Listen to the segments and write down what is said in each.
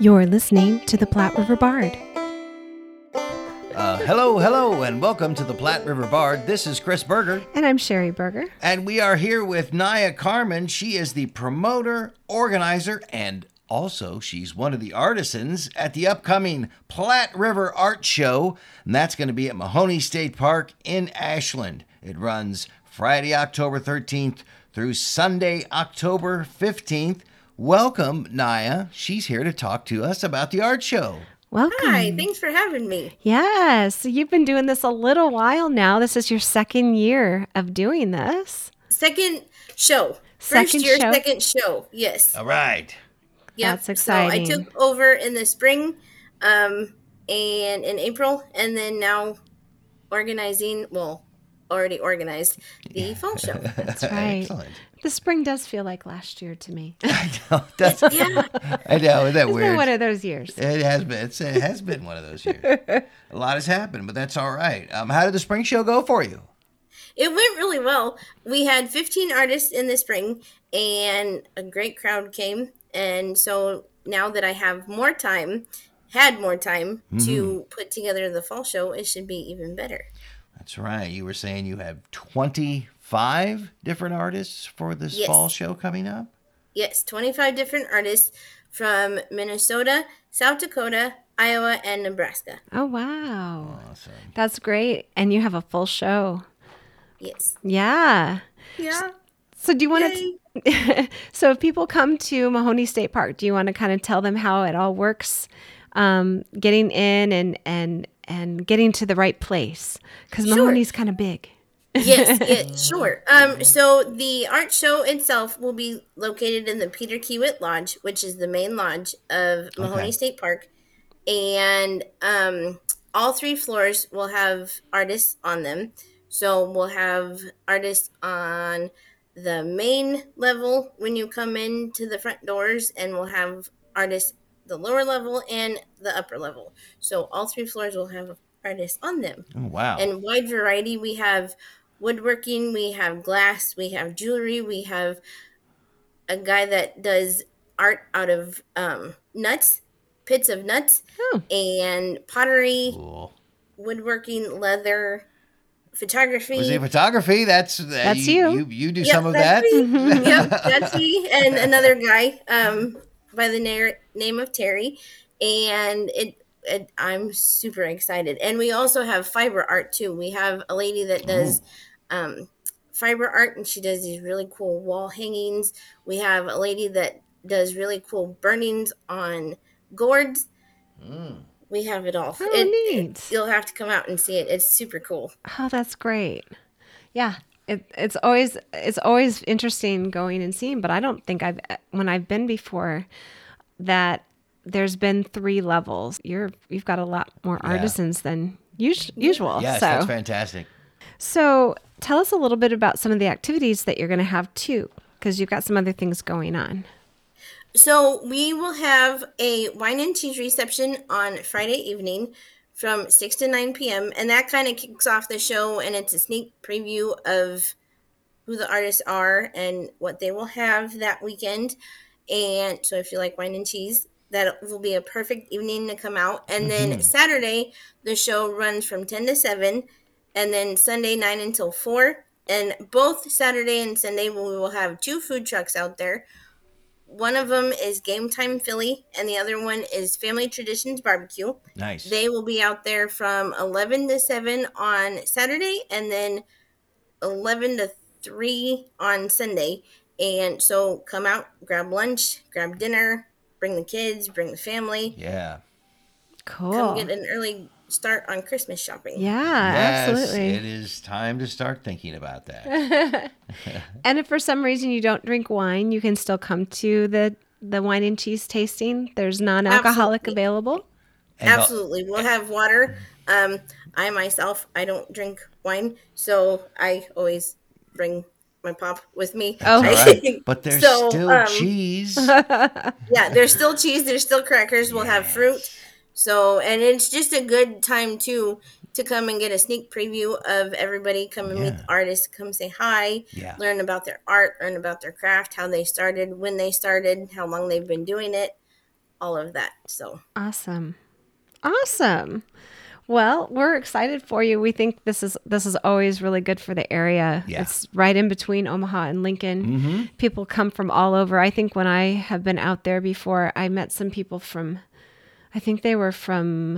You're listening to the Platte River Bard. Uh, hello, hello, and welcome to the Platte River Bard. This is Chris Berger, And I'm Sherry Berger. and we are here with Nia Karmann. She is the promoter, organizer, and also she's one of the artisans at the upcoming Platte River Art Show, and that's going to be at Mahoney State Park in Ashland. It runs Friday, October 13th through Sunday, October 15th. Welcome, Nia. She's here to talk to us about the art show. Welcome. Hi, thanks for having me. Yes, you've been doing this a little while now. This is your second year of doing this. Second show. Second First year, show? second show. Yes. All right. Yep. That's exciting. So I took over in the spring, um, and in April, and then now organizing. Well, already organized the fall show. That's right. Excellent. The spring does feel like last year to me. No, that's, yeah. I know, isn't that It's been one of those years. It has been. It's, it has been one of those years. a lot has happened, but that's all right. Um, how did the spring show go for you? It went really well. We had 15 artists in the spring, and a great crowd came. And so now that I have more time, had more time to put together the fall show, it should be even better. That's right. You were saying you have twenty-five different artists for this Yes. fall show coming up. Yes, 25 different artists from Minnesota, South Dakota, Iowa, and Nebraska. Oh, wow. Awesome. That's great. And you have a full show. Yes. Yeah. Yeah. So do you want to? so if people come to Mahoney State Park, do you want to kind of tell them how it all works, um, getting in and and and getting to the right place? Because Sure. Mahoney's kind of big. yes, yeah, sure. Um, so the art show itself will be located in the Peter Kiewit Lodge, which is the main lodge of Mahoney Okay. State Park, and um, all three floors will have artists on them. So we'll have artists on the main level when you come in to the front doors, and we'll have artists the lower level and the upper level. So all three floors will have artists on them Oh, wow. and wide variety. We have woodworking, we have glass, we have jewelry, we have a guy that does art out of um, nuts, pits of nuts, Oh. and pottery, cool. woodworking, leather, photography. Was it photography? That's That's you. you. You, you do Yep, some of that. me. yep, that's me, and another guy um, by the na- name of Terry, and it, it. I'm super excited, and we also have fiber art too. We have a lady that does um, fiber art, and she does these really cool wall hangings. We have a lady that does really cool burnings on gourds. Mm. We have it all. Oh, It- neat. You'll have to come out and see it. It's super cool. Oh, that's great. Yeah. It, it's always it's always interesting going and seeing, but I don't think I've when I've been before that there's been three levels. You're you've got a lot more Yeah. artisans than us- usual. Yes, so that's fantastic. so tell us a little bit about some of the activities that you're going to have too, because you've got some other things going on. So we will have a wine and cheese reception on Friday evening from 6 to 9 p.m. And that kind of kicks off the show and it's a sneak preview of who the artists are and what they will have that weekend. And so if you like wine and cheese, that will be a perfect evening to come out. And then mm-hmm. Saturday, the show runs from 10 to 7 and then Sunday 9 until 4. And both Saturday and Sunday, we will have two food trucks out there. One of them is Game Time Philly, and the other one is Family Traditions Barbecue. Nice. They will be out there from 11 to 7 on Saturday and then 11 to 3 on Sunday. And so come out, grab lunch, grab dinner, bring the kids, bring the family, yeah. Cool. come get an early start on Christmas shopping. yeah, yes, absolutely. It is time to start thinking about that. And if for some reason you don't drink wine, you can still come to the the wine and cheese tasting. There's non-alcoholic Absolutely. available. And Absolutely. We'll have water. Um, I myself, I don't drink wine, so I always bring my pop with me. Oh. All right. But there's So, still um, cheese. yeah, there's still cheese, there's still crackers, we'll have fruit. So, and it's just a good time too to come and get a sneak preview of everybody. Come and meet the artists, come say hi, Yeah. learn about their art, learn about their craft, how they started, when they started, how long they've been doing it. all of that. So Awesome. Awesome. Well, we're excited for you. We think this is this is always really good for the area. Yeah. It's right in between Omaha and Lincoln. Mm-hmm. People come from all over. I think when I have been out there before, I met some people from I think they were from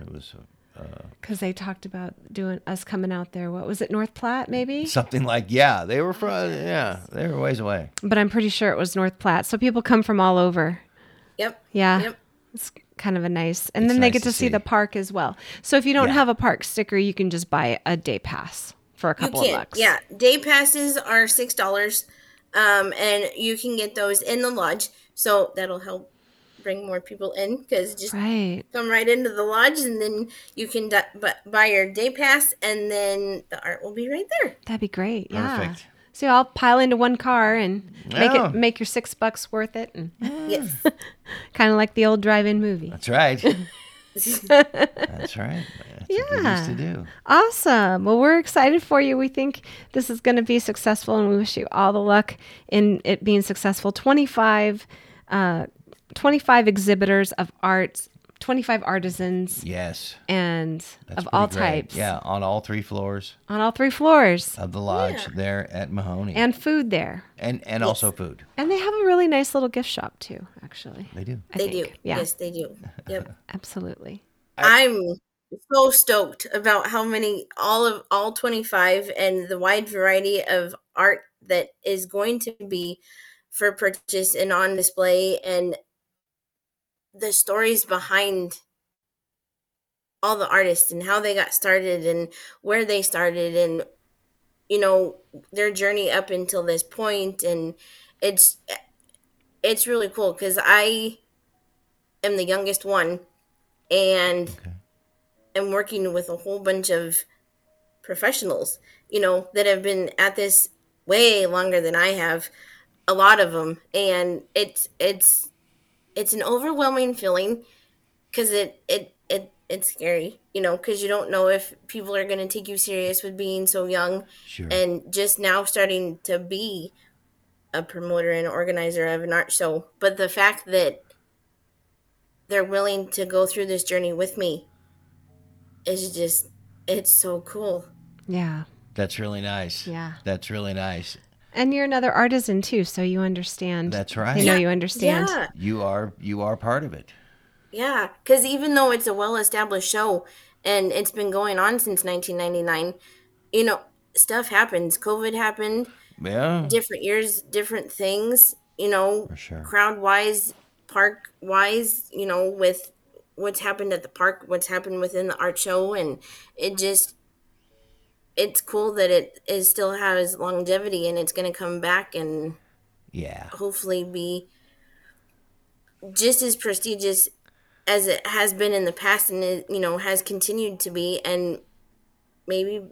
It was uh, cuz they talked about doing us coming out there. What was it? North Platte maybe? something like yeah, they were from yeah, they were ways away. But I'm pretty sure it was North Platte. So people come from all over. yep. Yeah. Yep. It's kind of a nice, and It's then they nice get to to see see. the park as well. So if you don't Yeah. have a park sticker, you can just buy a day pass for a You couple of bucks. Yeah. Day passes are six dollars. Um, and you can get those in the lodge. So that'll help bring more people in because just Right. come right into the lodge and then you can du- bu- buy your day pass and then the art will be right there. That'd be great. Yeah. Perfect. So I'll pile into one car and make Yeah. it make your six bucks worth it, and Yes. kind of like the old drive-in movie. That's right. That's right. That's what Yeah. used to do. Awesome. Well, we're excited for you. We think this is going to be successful, and we wish you all the luck in it being successful. 25, uh, 25 exhibitors of arts, 25 artisans, Yes. and That's of all great. types Yeah, on all three floors on all three floors, of the lodge Yeah. there at Mahoney. and food there. and, and also food. And they have a really nice little gift shop, too, actually. They do. I they think. do. Yeah, Yes, they do. Yep. absolutely. I'm so stoked about how many all of all 25 and the wide variety of art that is going to be for purchase and on display and the stories behind all the artists and how they got started and where they started and you know their journey up until this point and it's it's really cool cuz I am the youngest one and Okay. am working with a whole bunch of professionals, you know, that have been at this way longer than I have, a lot of them, and it's it's it's an overwhelming feeling because it it it it's scary, you know, because you don't know if people are going to take you serious with being so young Sure. and just now starting to be a promoter and organizer of an art show. But the fact that they're willing to go through this journey with me is just, it's so cool. Yeah. That's really nice. Yeah. That's really nice. And you're another artisan, too, so you understand. That's right. They know you understand. Yeah, You are you are part of it. yeah. Because even though it's a well established show and it's been going on since 1999, you know, stuff happens. COVID happened, Yeah. different years, different things, you know, sure. crowd wise, park wise, you know, with what's happened at the park, what's happened within the art show, and it just it's cool that it is still has longevity and it's going to come back and Yeah. hopefully be just as prestigious as it has been in the past and it, you know has continued to be and maybe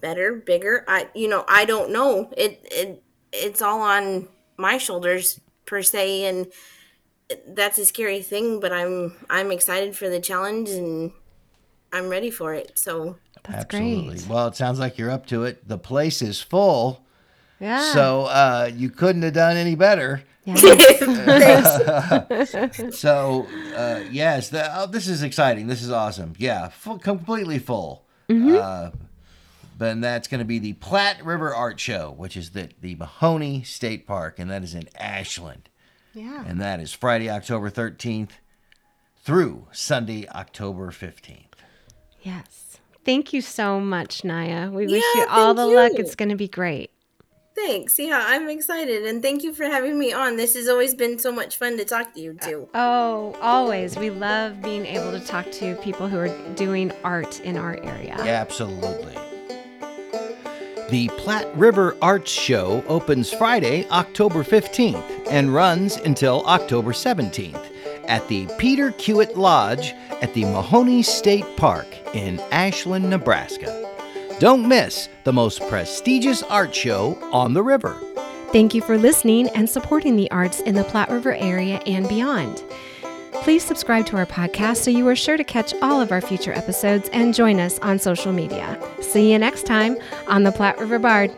better bigger. I you know i don't know. It it it's all on my shoulders per se and that's a scary thing but i'm i'm excited for the challenge and i'm ready for it. So That's Absolutely. great. Well, it sounds like you're up to it. The place is full. Yeah. So uh, you couldn't have done any better. yeah. So uh, yes, the, oh, this is exciting. This is awesome. Yeah, full, completely full. Mm-hmm. Uh, but that's going to be the Platte River Art Show, which is the the Mahoney State Park, and that is in Ashland, yeah. and that is Friday, October thirteenth, through Sunday, October fifteenth. Yes. Thank you so much, Nia. We wish you all thank the luck. It's going to be great. thanks yeah i'm excited and thank you for having me on this has always been so much fun to talk to you uh, too Oh, always. We love being able to talk to people who are doing art in our area. Absolutely. The Platte River Arts Show opens Friday, October 15th and runs until October 17th at the Peter Kiewit Lodge at the Mahoney State Park in Ashland, Nebraska. Don't miss the most prestigious art show on the river. Thank you for listening and supporting the arts in the Platte River area and beyond. Please subscribe to our podcast so you are sure to catch all of our future episodes and join us on social media. See you next time on the Platte River Bard.